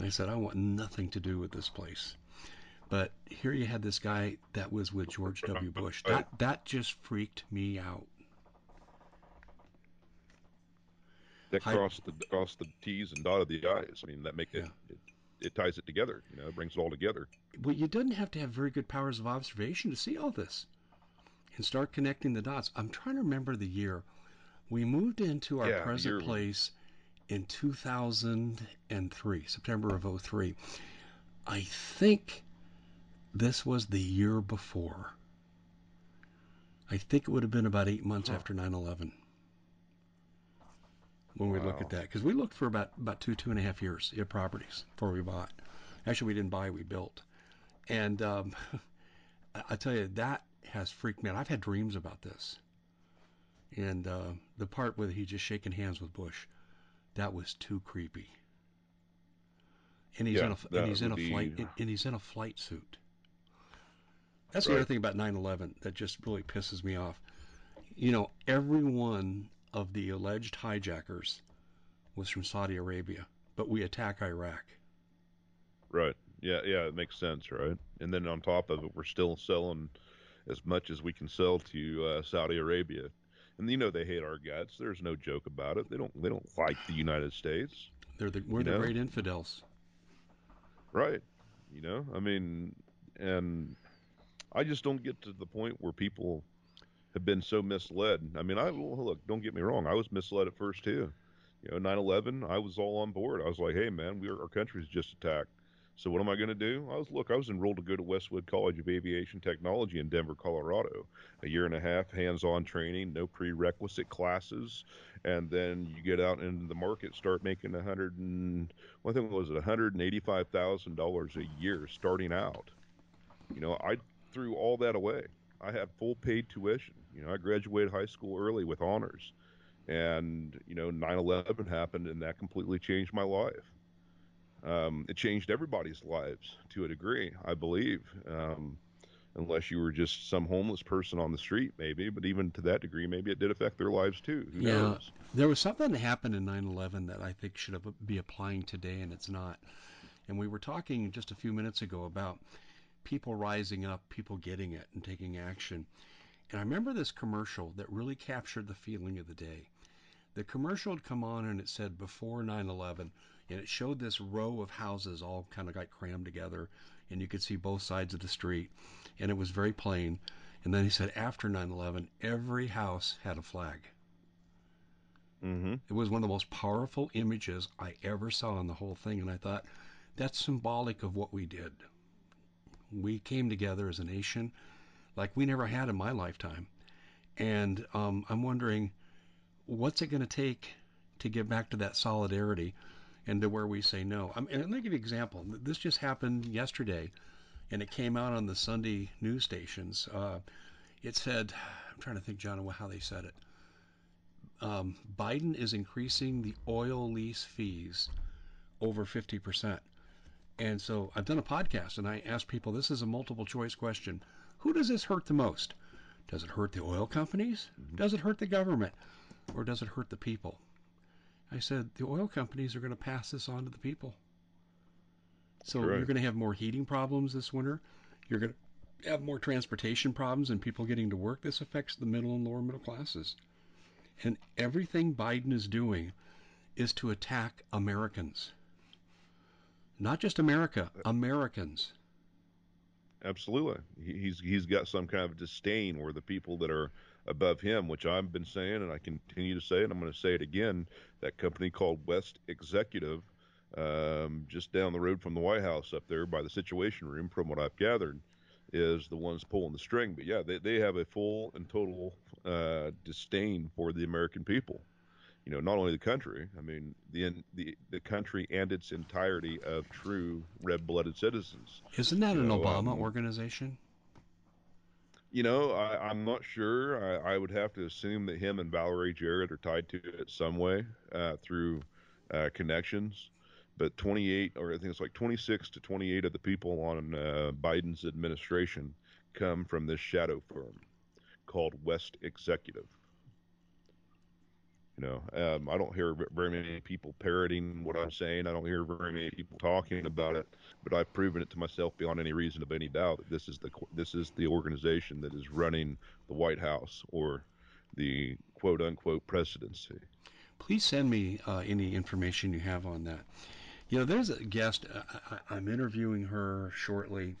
I said, I want nothing to do with this place. But here you had this guy that was with George W. Bush. That that just freaked me out. that crossed the crossed the T's and dotted the I's. I mean, that make it, Yeah. it it ties it together. You know, it brings it all together. Well, you didn't have to have very good powers of observation to see all this and start connecting the dots. I'm trying to remember the year. We moved into our Yeah, present year we- place in 2003, September of 03. I think this was the year before. I think it would have been about eight months Huh. after 9 11 when we look at that. Because we looked for about, about two, two and a half years at properties before we bought. Actually, we didn't buy, we built. And um, I, I tell you, that has freaked me out. I've had dreams about this. And uh, the part where he just shaking hands with Bush, that was too creepy. And he's Yeah, in a and he's in a flight be- and he's in a flight suit. That's the other thing about 9/11 that just really pisses me off. You know, every one of the alleged hijackers was from Saudi Arabia, but we attack Iraq. Right. Yeah. Yeah. It makes sense, right? And then on top of it, we're still selling as much as we can sell to uh, Saudi Arabia, and you know they hate our guts. There's no joke about it. They don't. They don't like the United States. They're the we're the know? great infidels. Right. You know, I mean, and I just don't get to the point where people have been so misled. I mean, I well, look, don't get me wrong, I was misled at first too. You know, 9/11, I was all on board. I was like, "Hey, man, we are, our country's just attacked. So what am I going to do?" I was look, I was enrolled to go to Westwood College of Aviation Technology in Denver, Colorado. A year and a half hands-on training, no prerequisite classes, and then you get out into the market, start making a hundred and well, it one hundred and eighty-five thousand dollars a year starting out. You know, I threw all that away. I had full paid tuition. You know, I graduated high school early with honors, and you know, 9/11 happened, and that completely changed my life. Um, it changed everybody's lives to a degree, I believe. Um, unless you were just some homeless person on the street, maybe. But even to that degree, maybe it did affect their lives too. Who Yeah. knows? There was something that happened in 9/11 that I think should be applying today, and it's not. And we were talking just a few minutes ago about people rising up, people getting it, and taking action. And I remember this commercial that really captured the feeling of the day. The commercial had come on and it said before 9/11, and it showed this row of houses all kind of got crammed together, and you could see both sides of the street, and it was very plain. And then he said after 9/11, every house had a flag. Mm-hmm. It was one of the most powerful images I ever saw in the whole thing, and I thought that's symbolic of what we did. We came together as a nation like we never had in my lifetime, and um, I'm wondering what's it going to take to get back to that solidarity and to where we say no. I mean, and let me give you an example. This just happened yesterday, and it came out on the Sunday news stations. Uh, it said, I'm trying to think, John, how they said it um, Biden is increasing the oil lease fees over 50%. And so I've done a podcast and I asked people this is a multiple choice question. Who does this hurt the most? Does it hurt the oil companies? Does it hurt the government? Or does it hurt the people? I said the oil companies are going to pass this on to the people. So Right. you're going to have more heating problems this winter. You're going to have more transportation problems and people getting to work. This affects the middle and lower middle classes. And everything Biden is doing is to attack Americans. Not just America, Americans. absolutely. He's he's got some kind of disdain where the people that are above him, which I've been saying and I continue to say, and I'm going to say it again, that company called West Executive, um, just down the road from the White House up there by the Situation Room, from what I've gathered, is the ones pulling the string. But yeah, they, they have a full and total uh, disdain for the American people. You know, not only the country. I mean, the the the country and its entirety of true red-blooded citizens. Isn't that You an know, Obama um, organization? You know, I, I'm not sure. I, I would have to assume that him and Valerie Jarrett are tied to it some way uh, through uh, connections. But 28, or I think it's like 26 to 28 of the people on uh, Biden's administration come from this shadow firm called West Executive. You know, um, I don't hear very many people parroting what I'm saying. I don't hear very many people talking about it, but I've proven it to myself beyond any reason of any doubt that this is the this is the organization that is running the White House or the quote unquote presidency. Please send me uh, any information you have on that. You know, there's a guest. Uh, I, I'm interviewing her shortly,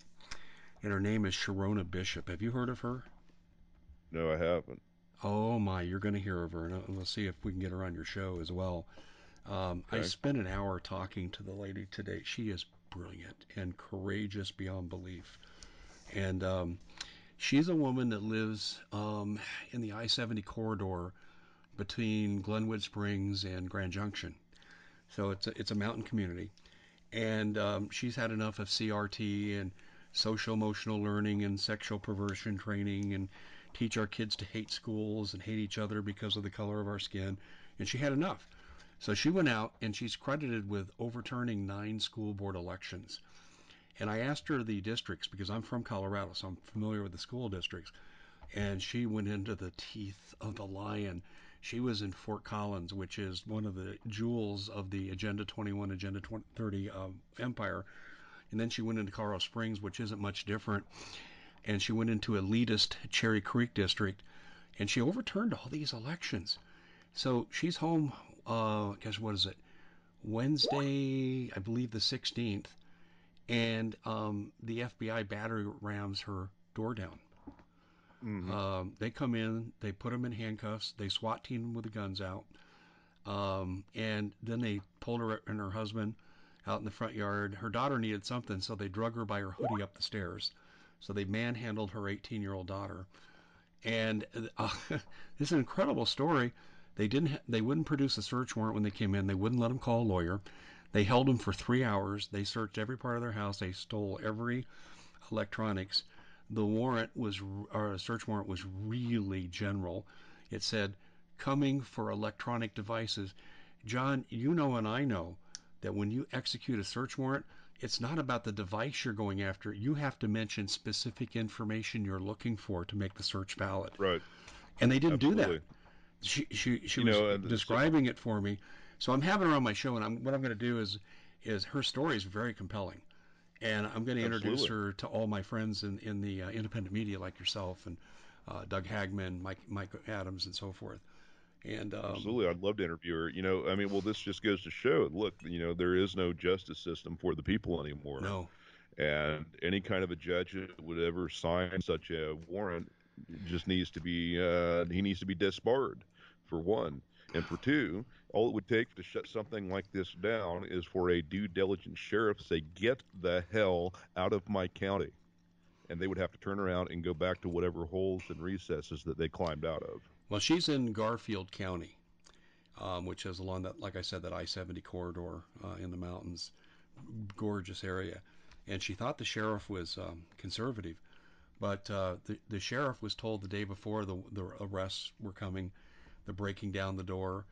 and her name is Sherronna Bishop. Have you heard of her? No, I haven't. Oh my, you're going to hear of her, and we'll see if we can get her on your show as well. Um, I spent an hour talking to the lady today. She is brilliant and courageous beyond belief, and um, she's a woman that lives um, in the I-70 corridor between Glenwood Springs and Grand Junction. So it's a, it's a mountain community, and um, she's had enough of CRT and social emotional learning and sexual perversion training and teach our kids to hate schools and hate each other because of the color of our skin. And she had enough. So she went out and she's credited with overturning nine school board elections. And I asked her the districts because I'm from Colorado, so I'm familiar with the school districts. And she went into the teeth of the lion. She was in Fort Collins, which is one of the jewels of the Agenda 21, Agenda 30 um, empire. And then she went into Colorado Springs, which isn't much different. And she went into elitist Cherry Creek district, and she overturned all these elections. So she's home. Uh, guess what is it? Wednesday, I believe the 16th, and um, the FBI battery rams her door down. Mm-hmm. Um, they come in, they put them in handcuffs, they SWAT team them with the guns out, um, and then they pulled her and her husband out in the front yard. Her daughter needed something, so they drug her by her hoodie up the stairs. So they manhandled her 18 year old daughter. And uh, this is an incredible story. They didn't. They wouldn't produce a search warrant when they came in. They wouldn't let them call a lawyer. They held them for three hours. They searched every part of their house. They stole every electronics. The warrant was, or a search warrant was really general. It said, coming for electronic devices. John, you know and I know that when you execute a search warrant, it's not about the device you're going after. You have to mention specific information you're looking for to make the search valid. Right. And they didn't do that. Absolutely. She she, she You was know, so, describing it for me. So I'm having her on my show, and I'm, what I'm going to do is is her story is very compelling, and I'm going to introduce her to all my friends in in the uh, independent media like yourself and uh, Doug Hagmann, Mike Mike Adams, and so forth. And um, Absolutely. I'd love to interview her. You know, I mean, well, this just goes to show, look, you know, there is no justice system for the people anymore. no, And any kind of a judge that would ever sign such a warrant just needs to be, uh, he needs to be disbarred, for one. And for two, all it would take to shut something like this down is for a due diligent sheriff to say, get the hell out of my county. And they would have to turn around and go back to whatever holes and recesses that they climbed out of. Well, she's in Garfield County, um, which is along that, like I said, that I-70 corridor uh, in the mountains, gorgeous area. And she thought the sheriff was um, conservative, but uh, the the sheriff was told the day before the the arrests were coming, the breaking down the door,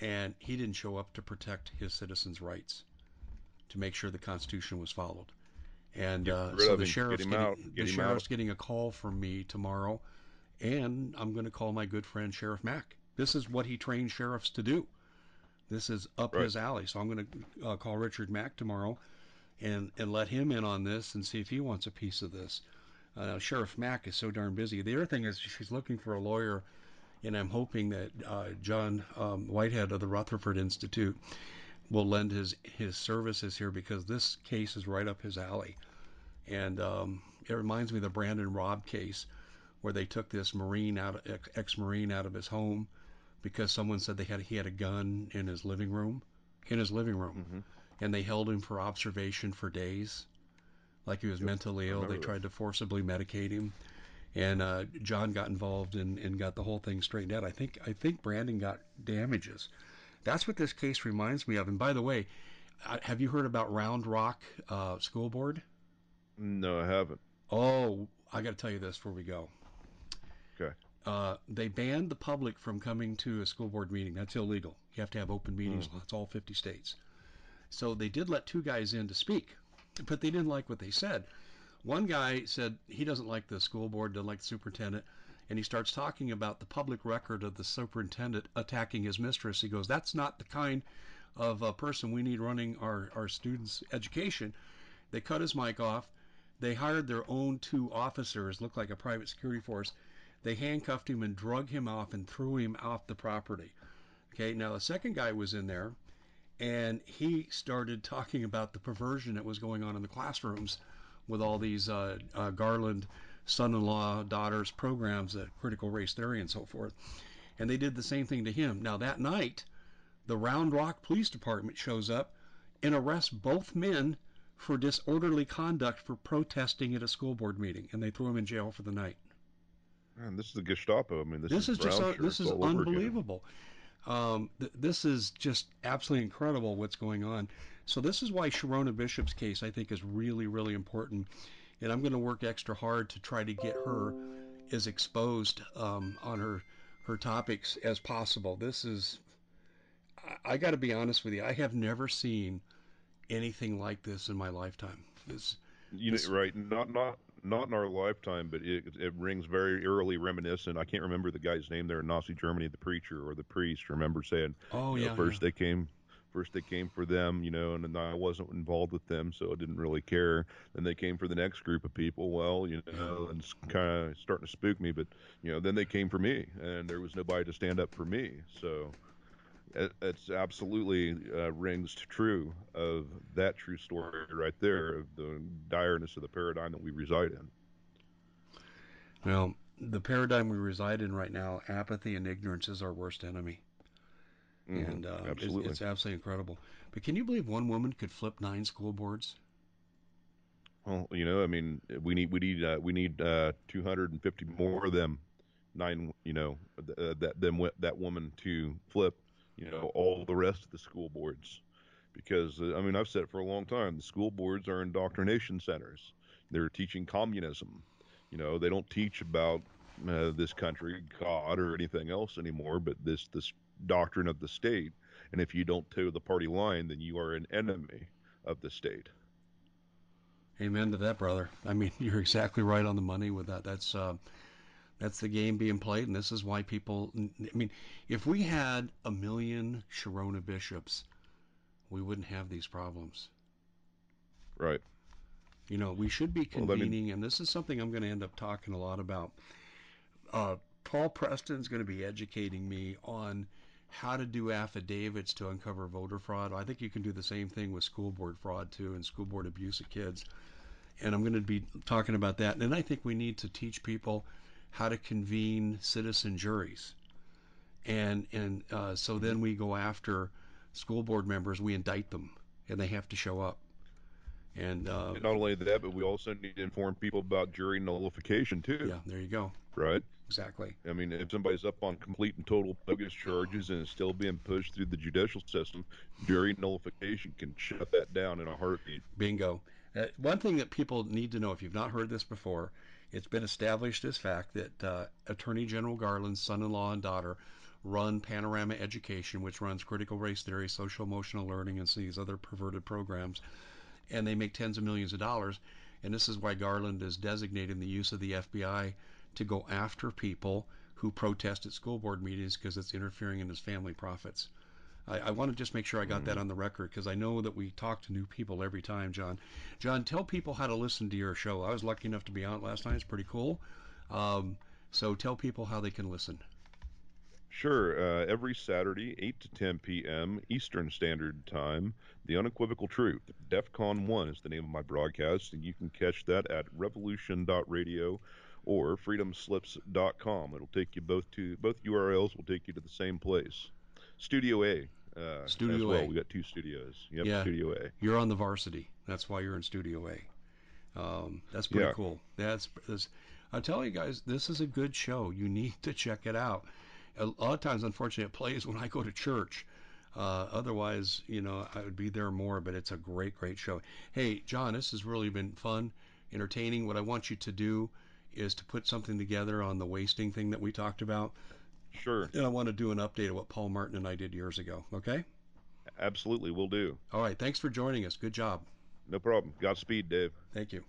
and he didn't show up to protect his citizens' rights, to make sure the Constitution was followed. And uh, so the sheriff's getting the sheriff's out. getting a call from me tomorrow, and I'm going to call my good friend Sheriff Mack. This is what he trains sheriffs to do. This is up Right. his alley. So I'm going to uh, call Richard Mack tomorrow, and and let him in on this and see if he wants a piece of this. Uh, Sheriff Mack is so darn busy. The other thing is she's looking for a lawyer, and I'm hoping that uh, John um, Whitehead of the Rutherford Institute will lend his his services here because this case is right up his alley. And um, it reminds me of the Brandon Raub case, where they took this Marine out, ex-Marine out of his home because someone said they had he had a gun in his living room, in his living room, Mm-hmm. and they held him for observation for days, like he was Yep, mentally ill. They tried to forcibly medicate him, and uh, John got involved and, and got the whole thing straightened out. I think I think Brandon got damages. That's what this case reminds me of. And by the way, uh, have you heard about Round Rock uh, School Board? No, I haven't. Oh, I got to tell you this before we go. Uh, they banned the public from coming to a school board meeting. That's illegal. You have to have open meetings. That's all 50 states. So they did let two guys in to speak, but they didn't like what they said. One guy said he doesn't like the school board, doesn't like the superintendent, and he starts talking about the public record of the superintendent attacking his mistress. He goes, "That's not the kind of a person we need running our our students' education." They cut his mic off. They hired their own two officers, looked like a private security force. They handcuffed him and drug him off and threw him off the property. Okay, now the second guy was in there and he started talking about the perversion that was going on in the classrooms with all these uh, uh, Garland son-in-law daughters programs at critical race theory and so forth. And they did the same thing to him. Now that night the round rock police department shows up and arrests both men for disorderly conduct for protesting at a school board meeting and they threw him in jail for the night Man, this is the Gestapo. I mean, this, this is, just brown uh, this is all over again. unbelievable. Um, th- this is just absolutely incredible what's going on. So this is why Sherronna Bishop's case I think is really really important, and I'm going to work extra hard to try to get her as exposed um, on her her topics as possible. This is I, I got to be honest with you. I have never seen anything like this in my lifetime. This You This- know, right? Not not not in our lifetime, but it it rings very eerily reminiscent. I can't remember the guy's name there in Nazi Germany, the preacher or the priest. Remember saying, oh you know, yeah, first yeah. they came, first they came for them, you know, and then I wasn't involved with them, so I didn't really care. Then they came for the next group of people. Well, you know, and it's kind of starting to spook me, but you know, then they came for me, and there was nobody to stand up for me. So it, it's absolutely uh, rings true of that true story right there of the direness of the paradigm that we reside in. Well, the paradigm we reside in right now, apathy and ignorance is our worst enemy. Mhm, and uh, it's, absolutely. it's absolutely incredible. But can you believe one woman could flip nine school boards? Well, you know, I mean, we need we need uh, we need uh, 250 more of them, nine, you know, th- uh, that them that woman to flip, you know, all the rest of the school boards, because uh, I mean, I've said it for a long time. The school boards are indoctrination centers. They're teaching communism. You know, they don't teach about uh, this country, God, or anything else anymore, but this this doctrine of the state. And if you don't toe the party line, then you are an enemy of the state. Amen to that, brother. I mean, you're exactly right on the money with that. That's uh, that's the game being played, and this is why people. I mean, if we had a million Sherronna bishops, we wouldn't have these problems. Right. You know, we should be Well, I mean- convening, and this is something I'm going to end up talking a lot about. Uh, Paul Preston's going to be educating me on how to do affidavits to uncover voter fraud. I think you can do the same thing with school board fraud too, and school board abuse of kids. And I'm going to be talking about that. And I think we need to teach people how to convene citizen juries, and and uh, so then we go after school board members. We indict them, and they have to show up. And uh, And not only that, but we also need to inform people about jury nullification too, yeah, there you go. right? Exactly. I mean, if somebody's up on complete and total bogus charges and is still being pushed through the judicial system, jury nullification can shut that down in a heartbeat. Bingo. Uh, one thing that people need to know, if you've not heard this before, it's been established as fact that uh, Attorney General Garland's son-in-law and daughter run Panorama Education, which runs critical race theory, social emotional learning, and these other perverted programs, and they make tens of millions of dollars. And this is why Garland is designating the use of the FBI to go after people who protest at school board meetings because it's interfering in his family profits. I, I want to just make sure I got that on the record because I know that we talk to new people every time, John. John, tell people how to listen to your show. I was lucky enough to be on it last night. It's pretty cool. Um, so tell people how they can listen. Sure. Uh, every Saturday, 8 to 10 p.m. Eastern Standard Time, The Unequivocal Truth. DEFCON 1 is the name of my broadcast, and you can catch that at revolution.radio or freedomslips.com. It'll take you both to both URLs will take you to the same place. Studio A. Uh, Studio well. A. We got two studios. Yep, Yeah. Studio A. You're on the varsity. That's why you're in Studio A. Um, that's pretty Yeah. cool. That's, that's I tell you guys, this is a good show. You need to check it out. A lot of times, unfortunately, it plays when I go to church. Uh, otherwise, you know, I would be there more. But it's a great, great show. Hey, John, this has really been fun, entertaining. What I want you to do is to put something together on the wasting thing that we talked about. Sure. And I want to do an update of what Paul Martin and I did years ago. Okay. Absolutely. We'll do. All right. Thanks for joining us. Good job. No problem. Godspeed, Dave. Thank you.